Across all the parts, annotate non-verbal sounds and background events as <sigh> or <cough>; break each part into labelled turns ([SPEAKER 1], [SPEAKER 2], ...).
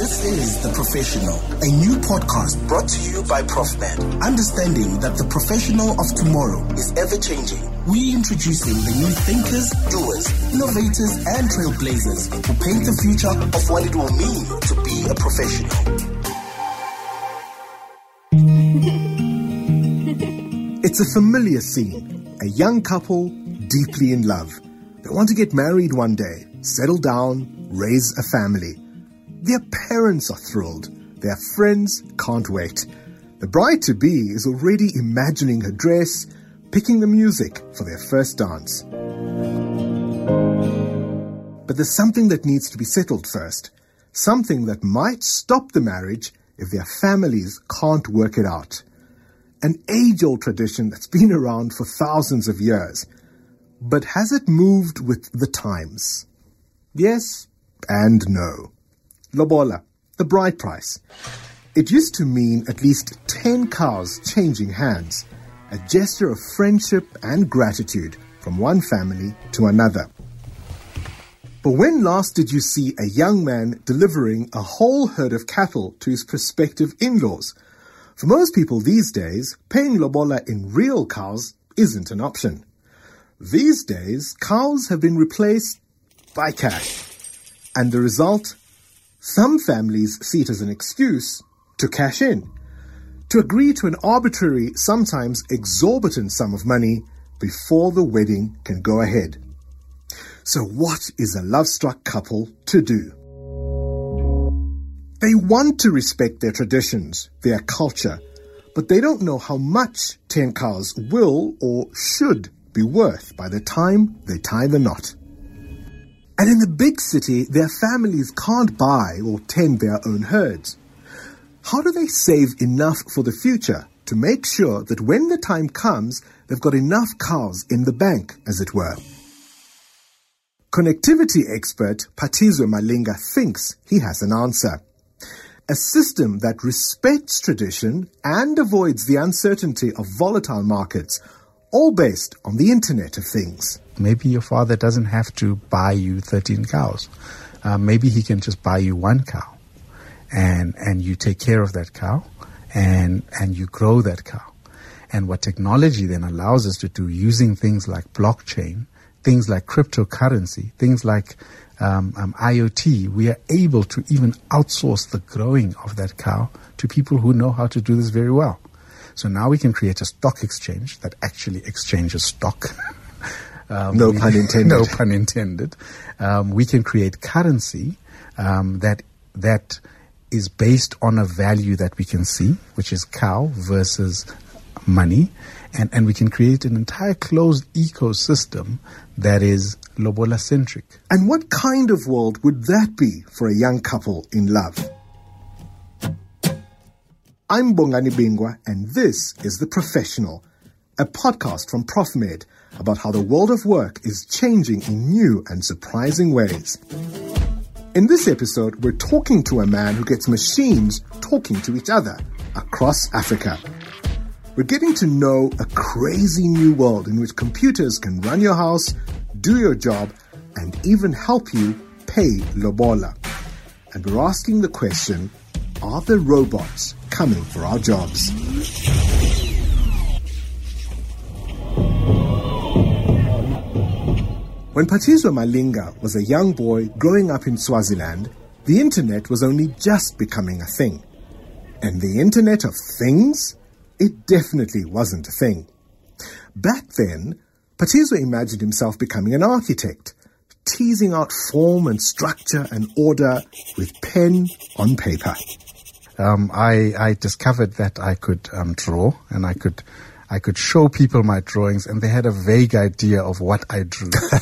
[SPEAKER 1] This is The Professional, a new podcast brought to you by ProfMed. Understanding that the professional of tomorrow is ever changing. We introducing the new thinkers, doers, innovators, and trailblazers who paint the future of what it will mean to be a professional. <laughs>
[SPEAKER 2] It's a familiar scene. A young couple deeply in love. They want to get married one day, settle down, raise a family. Their parents are thrilled. Their friends can't wait. The bride to be is already imagining her dress, picking the music for their first dance. But there's something that needs to be settled first. Something that might stop the marriage if their families can't work it out. An age old tradition that's been around for thousands of years. But has it moved with the times? Yes and no. Lobola, the bride price. It used to mean at least 10 cows changing hands, a gesture of friendship and gratitude from one family to another. But when last did you see a young man delivering a whole herd of cattle to his prospective in laws? For most people these days, paying lobola in real cows isn't an option. These days, cows have been replaced by cash. And the result? Some families see it as an excuse to cash in, to agree to an arbitrary, sometimes exorbitant sum of money before the wedding can go ahead. So, what is a love struck couple to do? They want to respect their traditions, their culture, but they don't know how much 10 cows will or should be worth by the time they tie the knot. And in the big city, their families can't buy or tend their own herds. How do they save enough for the future to make sure that when the time comes, they've got enough cows in the bank, as it were? Connectivity expert Phathizwe Malinga thinks he has an answer. A system that respects tradition and avoids the uncertainty of volatile markets, all based on the Internet of Things.
[SPEAKER 3] Maybe your father doesn't have to buy you 13 cows. Uh, maybe he can just buy you one cow and, and you take care of that cow and, and you grow that cow. And what technology then allows us to do using things like blockchain, things like cryptocurrency, things like um, um, IoT, we are able to even outsource the growing of that cow to people who know how to do this very well. So now we can create a stock exchange that actually exchanges stock. <laughs>
[SPEAKER 2] Um, no pun <laughs> intended.
[SPEAKER 3] no pun intended. Um, we can create currency um, that that is based on a value that we can see, which is cow versus money, and and we can create an entire closed ecosystem that is lobola centric.
[SPEAKER 2] And what kind of world would that be for a young couple in love? I'm Bongani Bingwa, and this is The Professional, a podcast from ProfMed about how the world of work is changing in new and surprising ways. In this episode, we're talking to a man who gets machines talking to each other across Africa. We're getting to know a crazy new world in which computers can run your house, do your job, and even help you pay Lobola. And we're asking the question are the robots coming for our jobs? When Phathizwe Malinga was a young boy growing up in Swaziland, the internet was only just becoming a thing. And the Internet of Things? It definitely wasn't a thing. Back then, Phathizwe imagined himself becoming an architect, teasing out form and structure and order with pen on paper.
[SPEAKER 3] Um, I, I discovered that I could um, draw and I could I could show people my drawings and they had a vague idea of what I drew. <laughs>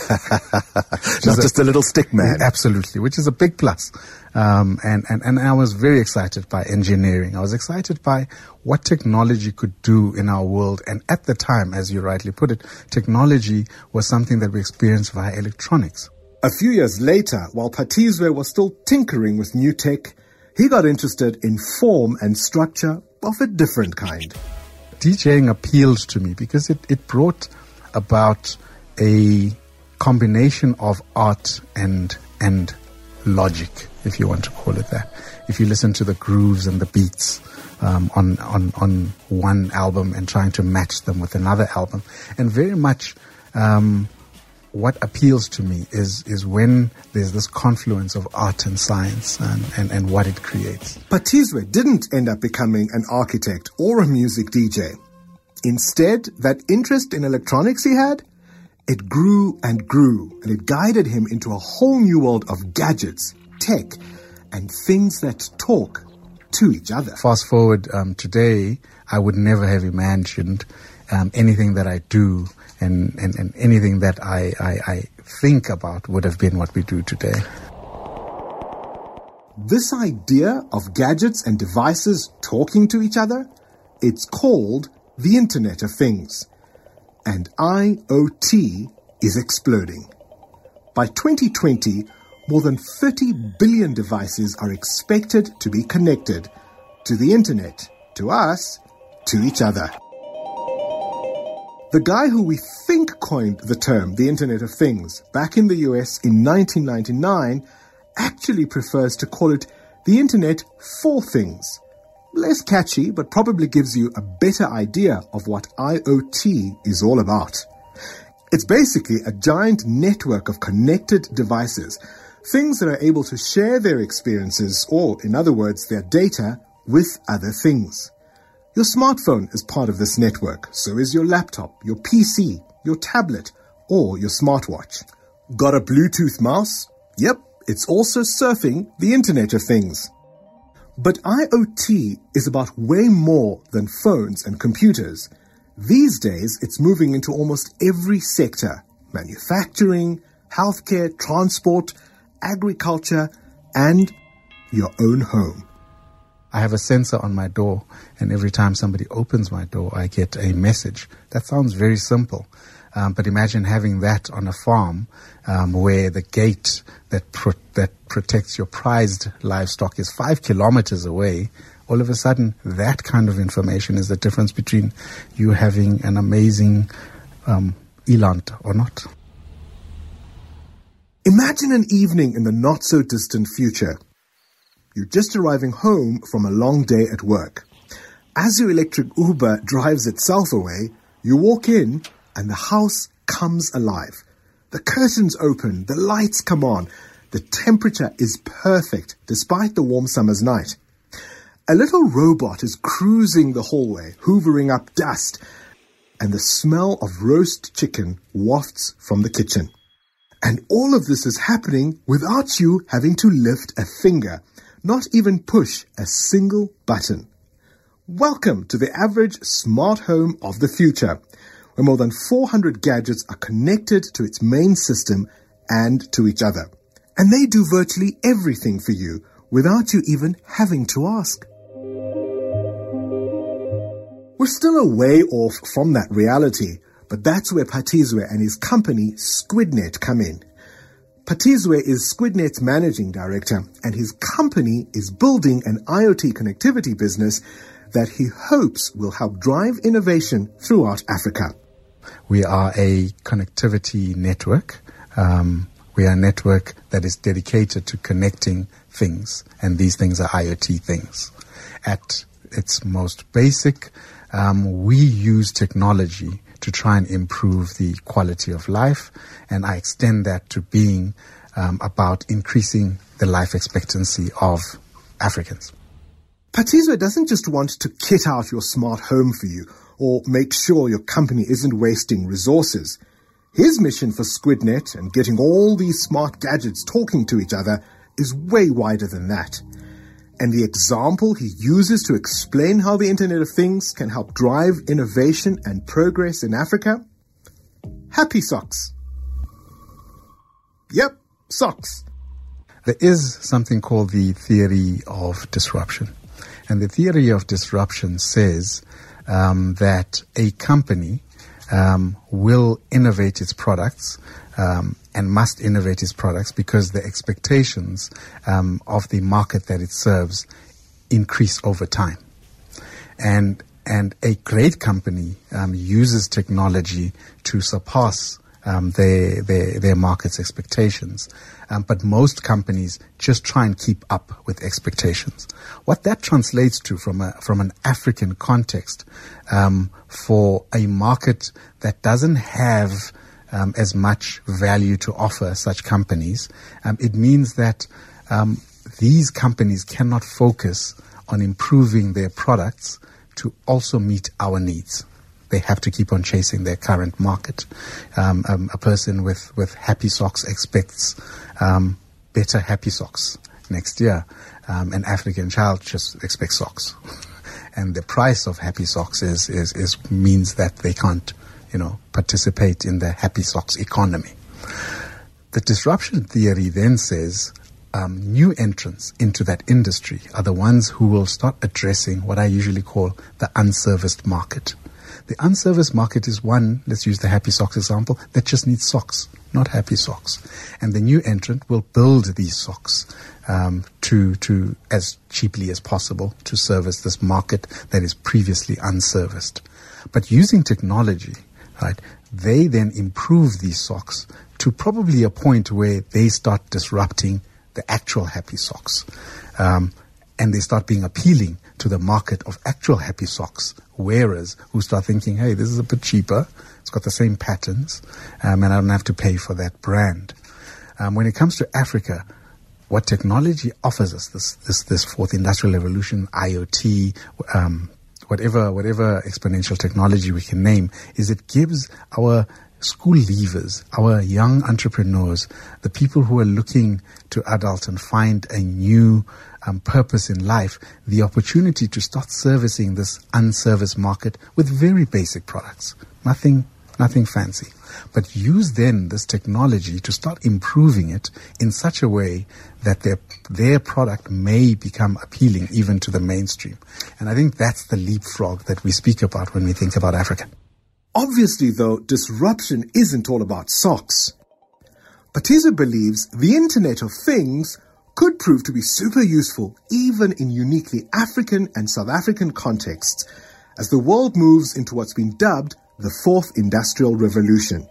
[SPEAKER 2] Not just a, a, little stick man.
[SPEAKER 3] Absolutely, which is a big plus. Um, and, and, and I was very excited by engineering. I was excited by what technology could do in our world. And at the time, as you rightly put it, technology was something that we experienced via electronics.
[SPEAKER 2] A few years later, while Phathizwe was still tinkering with new tech, he got interested in form and structure of a different kind.
[SPEAKER 3] DJing appealed to me because it, it brought about a combination of art and and logic, if you want to call it that. If you listen to the grooves and the beats um, on on on one album and trying to match them with another album, and very much. Um, what appeals to me is is when there's this confluence of art and science and, and, and what it creates.
[SPEAKER 2] Phathizwe didn't end up becoming an architect or a music DJ. Instead, that interest in electronics he had, it grew and grew, and it guided him into a whole new world of gadgets, tech, and things that talk to each other.
[SPEAKER 3] Fast forward um, today, I would never have imagined um, anything that I do and, and, and anything that I, I, I think about would have been what we do today.
[SPEAKER 2] This idea of gadgets and devices talking to each other, it's called the Internet of Things. And IoT is exploding. By 2020, more than 30 billion devices are expected to be connected to the Internet, to us, to each other. The guy who we think coined the term the Internet of Things back in the US in 1999 actually prefers to call it the Internet for Things less catchy, but probably gives you a better idea of what IoT is all about. It's basically a giant network of connected devices, things that are able to share their experiences, or in other words, their data, with other things. Your smartphone is part of this network, so is your laptop, your PC, your tablet, or your smartwatch. Got a Bluetooth mouse? Yep, it's also surfing the Internet of Things. But IoT is about way more than phones and computers. These days, it's moving into almost every sector manufacturing, healthcare, transport, agriculture, and your own home.
[SPEAKER 3] I have a sensor on my door, and every time somebody opens my door, I get a message. That sounds very simple. Um, but imagine having that on a farm um, where the gate that pro- that protects your prized livestock is five kilometers away. All of a sudden, that kind of information is the difference between you having an amazing um, eland or not.
[SPEAKER 2] Imagine an evening in the not so distant future. You're just arriving home from a long day at work. As your electric Uber drives itself away, you walk in and the house comes alive. The curtains open, the lights come on, the temperature is perfect despite the warm summer's night. A little robot is cruising the hallway, hoovering up dust, and the smell of roast chicken wafts from the kitchen. And all of this is happening without you having to lift a finger, not even push a single button. Welcome to the average smart home of the future where more than 400 gadgets are connected to its main system and to each other. And they do virtually everything for you without you even having to ask. We're still a way off from that reality, but that's where Phathizwe and his company SqwidNet come in. Phathizwe is SqwidNet's managing director, and his company is building an IoT connectivity business that he hopes will help drive innovation throughout Africa.
[SPEAKER 3] We are a connectivity network. Um, we are a network that is dedicated to connecting things, and these things are IoT things. At its most basic, um, we use technology to try and improve the quality of life, and I extend that to being um, about increasing the life expectancy of Africans.
[SPEAKER 2] Phathizwe doesn't just want to kit out your smart home for you or make sure your company isn't wasting resources. His mission for SqwidNet and getting all these smart gadgets talking to each other is way wider than that. And the example he uses to explain how the Internet of Things can help drive innovation and progress in Africa? Happy socks. Yep, socks.
[SPEAKER 3] There is something called the theory of disruption. And the theory of disruption says um, that a company um, will innovate its products um, and must innovate its products because the expectations um, of the market that it serves increase over time. And and a great company um, uses technology to surpass um, their, their, their market's expectations. Um, but most companies just try and keep up with expectations. What that translates to from a, from an African context, um, for a market that doesn't have um, as much value to offer such companies, um, it means that um, these companies cannot focus on improving their products to also meet our needs they have to keep on chasing their current market. Um, um, a person with, with happy socks expects um, better happy socks next year. An African child just expects socks. <laughs> and the price of happy socks is, is, is means that they can't, you know, participate in the happy socks economy. The disruption theory then says um, new entrants into that industry are the ones who will start addressing what I usually call the unserviced market. The unserviced market is one, let's use the happy socks example, that just needs socks, not happy socks. And the new entrant will build these socks um, to, to as cheaply as possible to service this market that is previously unserviced. But using technology, right, they then improve these socks to probably a point where they start disrupting the actual happy socks. Um, and they start being appealing to the market of actual happy socks wearers who start thinking, hey, this is a bit cheaper. It's got the same patterns, um, and I don't have to pay for that brand. Um, when it comes to Africa, what technology offers us, this, this, this fourth industrial revolution, IoT, um, whatever, whatever exponential technology we can name, is it gives our school leavers, our young entrepreneurs, the people who are looking to adult and find a new um, purpose in life, the opportunity to start servicing this unserviced market with very basic products. Nothing, nothing fancy. But use then this technology to start improving it in such a way that their, their product may become appealing even to the mainstream. And I think that's the leapfrog that we speak about when we think about Africa.
[SPEAKER 2] Obviously, though, disruption isn't all about socks. Phathizwe believes the Internet of Things could prove to be super useful even in uniquely African and South African contexts as the world moves into what's been dubbed the Fourth Industrial Revolution.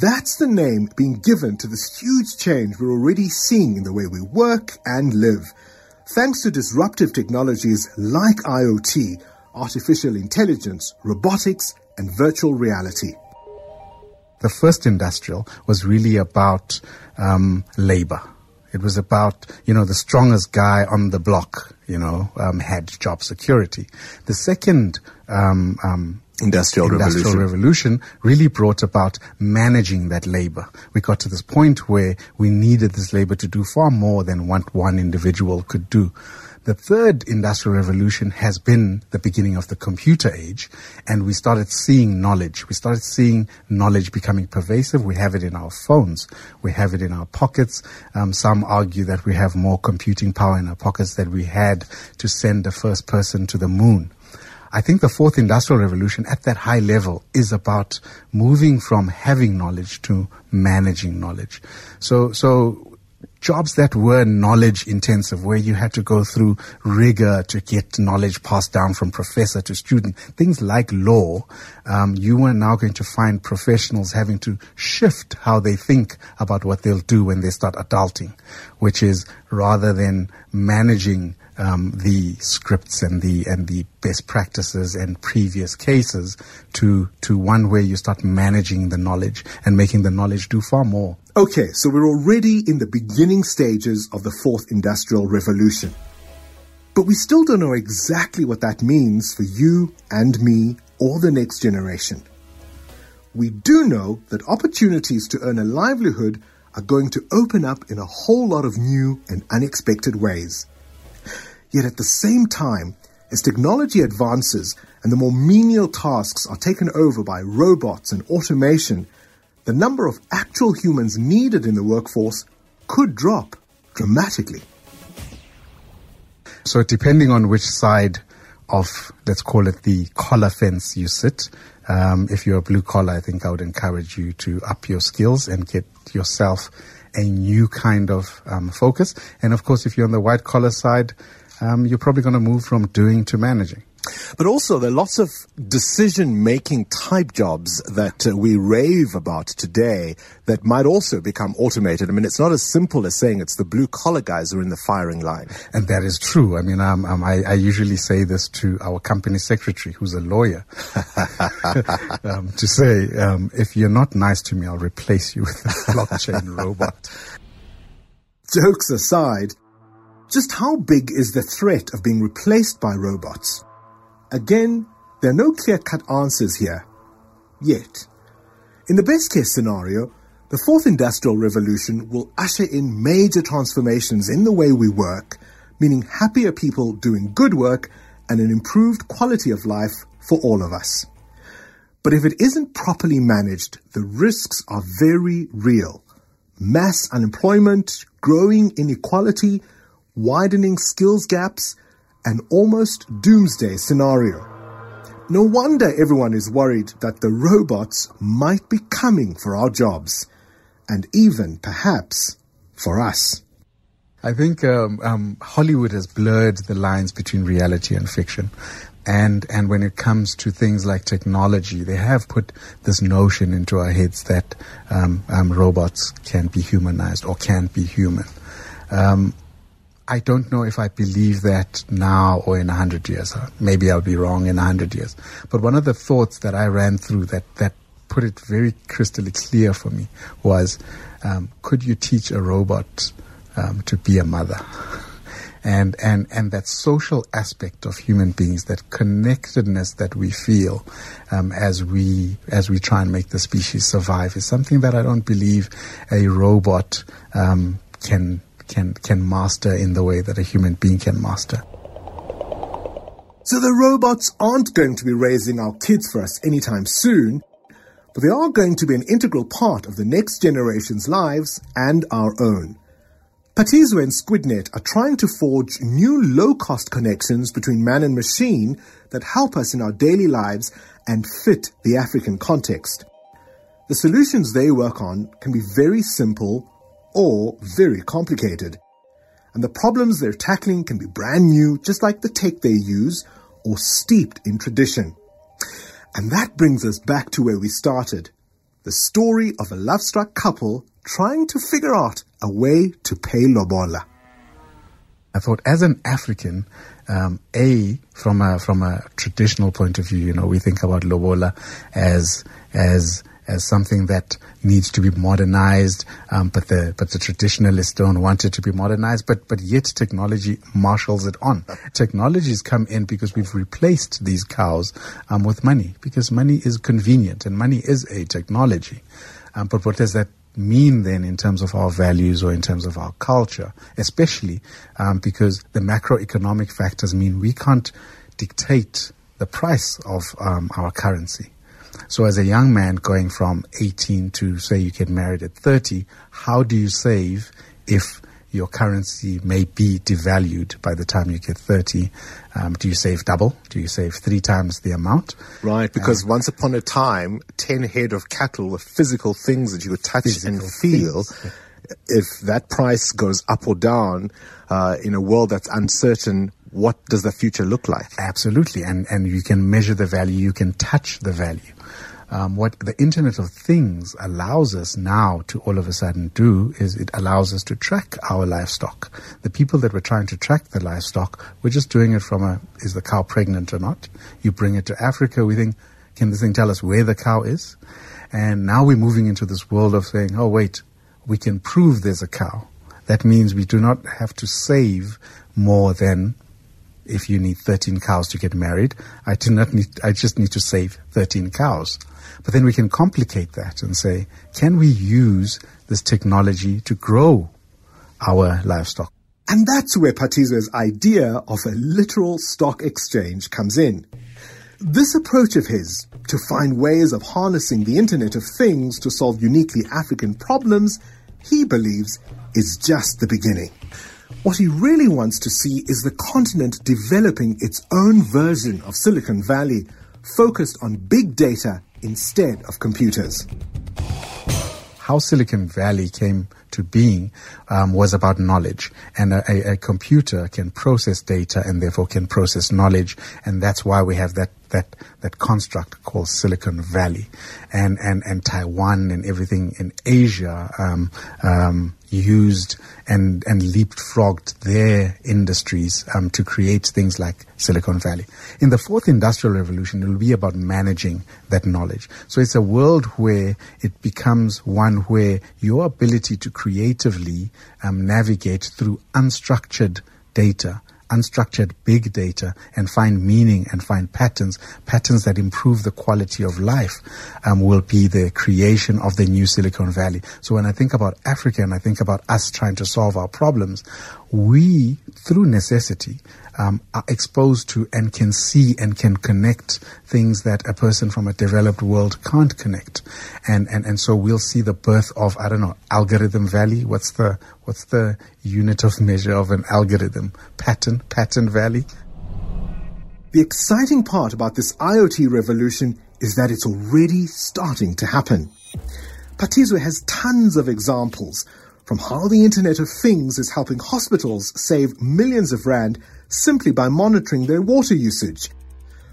[SPEAKER 2] That's the name being given to this huge change we're already seeing in the way we work and live, thanks to disruptive technologies like IoT, artificial intelligence, robotics, and virtual reality.
[SPEAKER 3] The first industrial was really about um, labor it was about, you know, the strongest guy on the block, you know, um, had job security. The second um, um,
[SPEAKER 2] industrial,
[SPEAKER 3] industrial revolution. revolution. really brought about managing that labor. We got to this point where we needed this labor to do far more than what one individual could do. The third industrial revolution has been the beginning of the computer age, and we started seeing knowledge. We started seeing knowledge becoming pervasive. We have it in our phones. We have it in our pockets. Um, some argue that we have more computing power in our pockets than we had to send the first person to the moon. I think the fourth industrial revolution at that high level is about moving from having knowledge to managing knowledge. So, so jobs that were knowledge intensive, where you had to go through rigor to get knowledge passed down from professor to student, things like law, um, you are now going to find professionals having to shift how they think about what they'll do when they start adulting, which is rather than managing um, the scripts and the and the best practices and previous cases to to one where you start managing the knowledge and making the knowledge do far more.
[SPEAKER 2] Okay, so we're already in the beginning stages of the fourth industrial revolution. But we still don't know exactly what that means for you and me or the next generation. We do know that opportunities to earn a livelihood are going to open up in a whole lot of new and unexpected ways. Yet at the same time, as technology advances and the more menial tasks are taken over by robots and automation, the number of actual humans needed in the workforce could drop dramatically.
[SPEAKER 3] So, depending on which side of, let's call it the collar fence you sit, um, if you're a blue collar, I think I would encourage you to up your skills and get yourself a new kind of um, focus. And of course, if you're on the white collar side, um, you're probably going to move from doing to managing.
[SPEAKER 2] But also, there are lots of decision making type jobs that uh, we rave about today that might also become automated. I mean, it's not as simple as saying it's the blue collar guys who are in the firing line.
[SPEAKER 3] And that is true. I mean, um, um, I, I, usually say this to our company secretary, who's a lawyer, <laughs> um, to say, um, if you're not nice to me, I'll replace you with a blockchain robot. <laughs>
[SPEAKER 2] Jokes aside, just how big is the threat of being replaced by robots? Again, there are no clear cut answers here. Yet. In the best case scenario, the fourth industrial revolution will usher in major transformations in the way we work, meaning happier people doing good work and an improved quality of life for all of us. But if it isn't properly managed, the risks are very real. Mass unemployment, growing inequality, widening skills gaps, an almost doomsday scenario. No wonder everyone is worried that the robots might be coming for our jobs, and even perhaps for us.
[SPEAKER 3] I think um, um, Hollywood has blurred the lines between reality and fiction. And, and when it comes to things like technology, they have put this notion into our heads that um, um robots can be humanized or can be human. I don't know if I believe that now or in a hundred years. Maybe I'll be wrong in a hundred years. But one of the thoughts that I ran through that, that put it very crystally clear for me was, um, could you teach a robot um, to be a mother? <laughs> and and and that social aspect of human beings, that connectedness that we feel um, as we as we try and make the species survive, is something that I don't believe a robot um, can can can master in the way that a human being can master.
[SPEAKER 2] So the robots aren't going to be raising our kids for us anytime soon, but they are going to be an integral part of the next generation's lives and our own. Phathizwe and SqwidNet are trying to forge new low-cost connections between man and machine that help us in our daily lives and fit the African context. The solutions they work on can be very simple or very complicated. And the problems they're tackling can be brand new, just like the tech they use, or steeped in tradition. And that brings us back to where we started the story of a love struck couple trying to figure out a way to pay Lobola.
[SPEAKER 3] I thought, as an African, um, a from a from a traditional point of view, you know, we think about Lobola as as as something that needs to be modernized, um, but the but the traditionalists don't want it to be modernized. But but yet technology marshals it on. Technologies come in because we've replaced these cows um, with money because money is convenient and money is a technology. Um, but what does that mean then in terms of our values or in terms of our culture, especially um, because the macroeconomic factors mean we can't dictate the price of um, our currency. So as a young man going from 18 to say you get married at 30, how do you save if your currency may be devalued by the time you get 30. Um, do you save double? Do you save three times the amount?
[SPEAKER 2] Right, because um, once upon a time, 10 head of cattle were physical things that you could touch and feel. Things. If that price goes up or down uh, in a world that's uncertain, what does the future look like?
[SPEAKER 3] Absolutely, and and you can measure the value, you can touch the value. Um, what the Internet of Things allows us now to all of a sudden do is it allows us to track our livestock. The people that were trying to track the livestock were just doing it from a is the cow pregnant or not? You bring it to Africa, we think, can this thing tell us where the cow is? And now we're moving into this world of saying, oh wait, we can prove there's a cow. That means we do not have to save more than if you need 13 cows to get married. I do not need, I just need to save 13 cows. But then we can complicate that and say, can we use this technology to grow our livestock?
[SPEAKER 2] And that's where Phathizwe's idea of a literal stock exchange comes in. This approach of his to find ways of harnessing the Internet of Things to solve uniquely African problems, he believes, is just the beginning. What he really wants to see is the continent developing its own version of Silicon Valley, focused on big data instead of computers.
[SPEAKER 3] how Silicon Valley came to being um, was about knowledge. And a, a, computer can process data and therefore can process knowledge. And that's why we have that, that, that construct called Silicon Valley. And, and, and Taiwan and everything in Asia um, um, used and, and leapfrogged their industries um, to create things like Silicon Valley. In the fourth industrial revolution, it will be about managing that knowledge. So it's a world where it becomes one where your ability to creatively um, navigate through unstructured data unstructured big data and find meaning and find patterns, patterns that improve the quality of life, um, will be the creation of the new Silicon Valley. So when I think about Africa and I think about us trying to solve our problems, we, through necessity, um, are exposed to and can see and can connect things that a person from a developed world can't connect. And, and, and so we'll see the birth of, I don't know, algorithm valley. What's the, what's the unit of measure of an algorithm? Pattern, pattern valley.
[SPEAKER 2] The exciting part about this IoT revolution is that it's already starting to happen. Phathizwe has tons of examples from how the Internet of Things is helping hospitals save millions of rand simply by monitoring their water usage,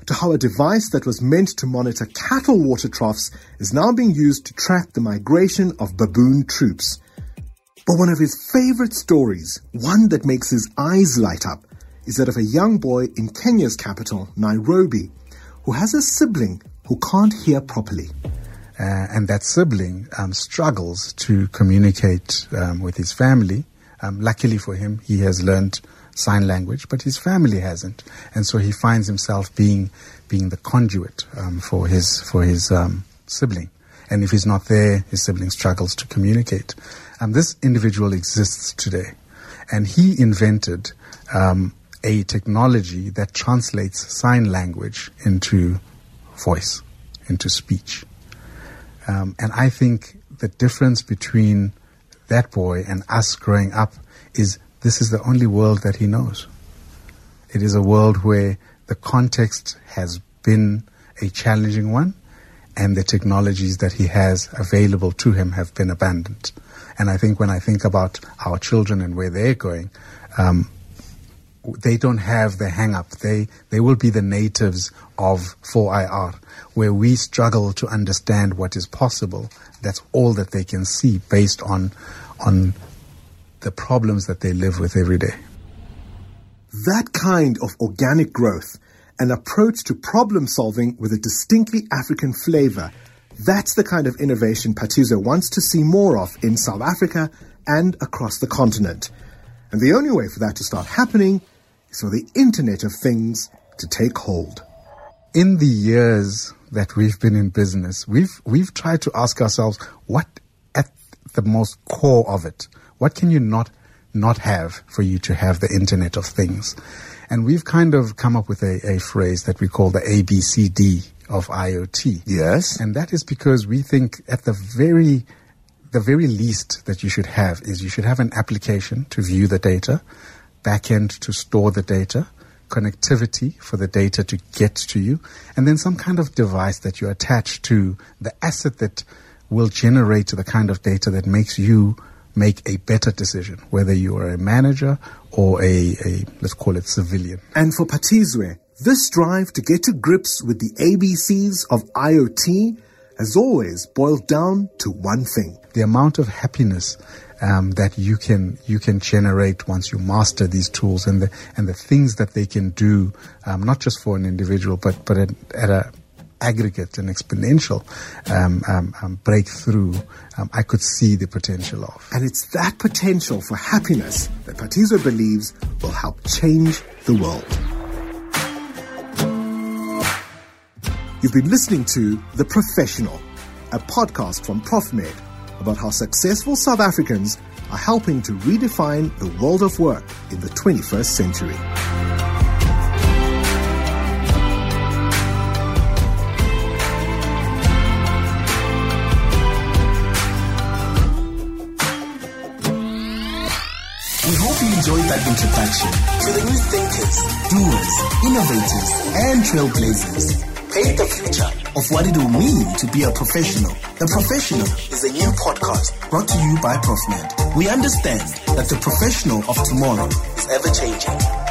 [SPEAKER 2] to how a device that was meant to monitor cattle water troughs is now being used to track the migration of baboon troops. But one of his favorite stories, one that makes his eyes light up, is that of a young boy in Kenya's capital, Nairobi, who has a sibling who can't hear properly.
[SPEAKER 3] Uh, and that sibling um, struggles to communicate um, with his family. Um, luckily for him, he has learned sign language, but his family hasn't, and so he finds himself being being the conduit um, for his for his um, sibling. And if he's not there, his sibling struggles to communicate. And this individual exists today, and he invented um, a technology that translates sign language into voice, into speech. Um, and I think the difference between that boy and us growing up is this is the only world that he knows. It is a world where the context has been a challenging one and the technologies that he has available to him have been abandoned. And I think when I think about our children and where they're going, um, they don't have the hang up. They, they will be the natives of 4IR, where we struggle to understand what is possible. That's all that they can see based on, on the problems that they live with every day.
[SPEAKER 2] That kind of organic growth, an approach to problem solving with a distinctly African flavor, that's the kind of innovation Phathizwe wants to see more of in South Africa and across the continent. And the only way for that to start happening is for the Internet of Things to take hold.
[SPEAKER 3] In the years that we've been in business, we've we've tried to ask ourselves what at the most core of it what can you not not have for you to have the Internet of Things? And we've kind of come up with a, a phrase that we call the ABCD of IoT.
[SPEAKER 2] Yes.
[SPEAKER 3] And that is because we think at the very the very least that you should have is you should have an application to view the data, backend to store the data, connectivity for the data to get to you, and then some kind of device that you attach to the asset that will generate the kind of data that makes you make a better decision, whether you are a manager or a, a let's call it civilian.
[SPEAKER 2] And for Phathizwe, this drive to get to grips with the ABCs of IoT has always boiled down to one thing.
[SPEAKER 3] The amount of happiness um, that you can you can generate once you master these tools and the and the things that they can do, um, not just for an individual, but but at, at a aggregate and exponential um, um, um, breakthrough, um, I could see the potential of.
[SPEAKER 2] And it's that potential for happiness that Phathizwe believes will help change the world. You've been listening to The Professional, a podcast from ProfMed about how successful South Africans are helping to redefine the world of work in the 21st century.
[SPEAKER 1] Introduction to the new thinkers, doers, innovators, and trailblazers. Paint the future
[SPEAKER 2] of what it will mean to be a professional. The Professional is a new podcast brought to you by ProfMed. We understand that the professional of tomorrow is ever changing.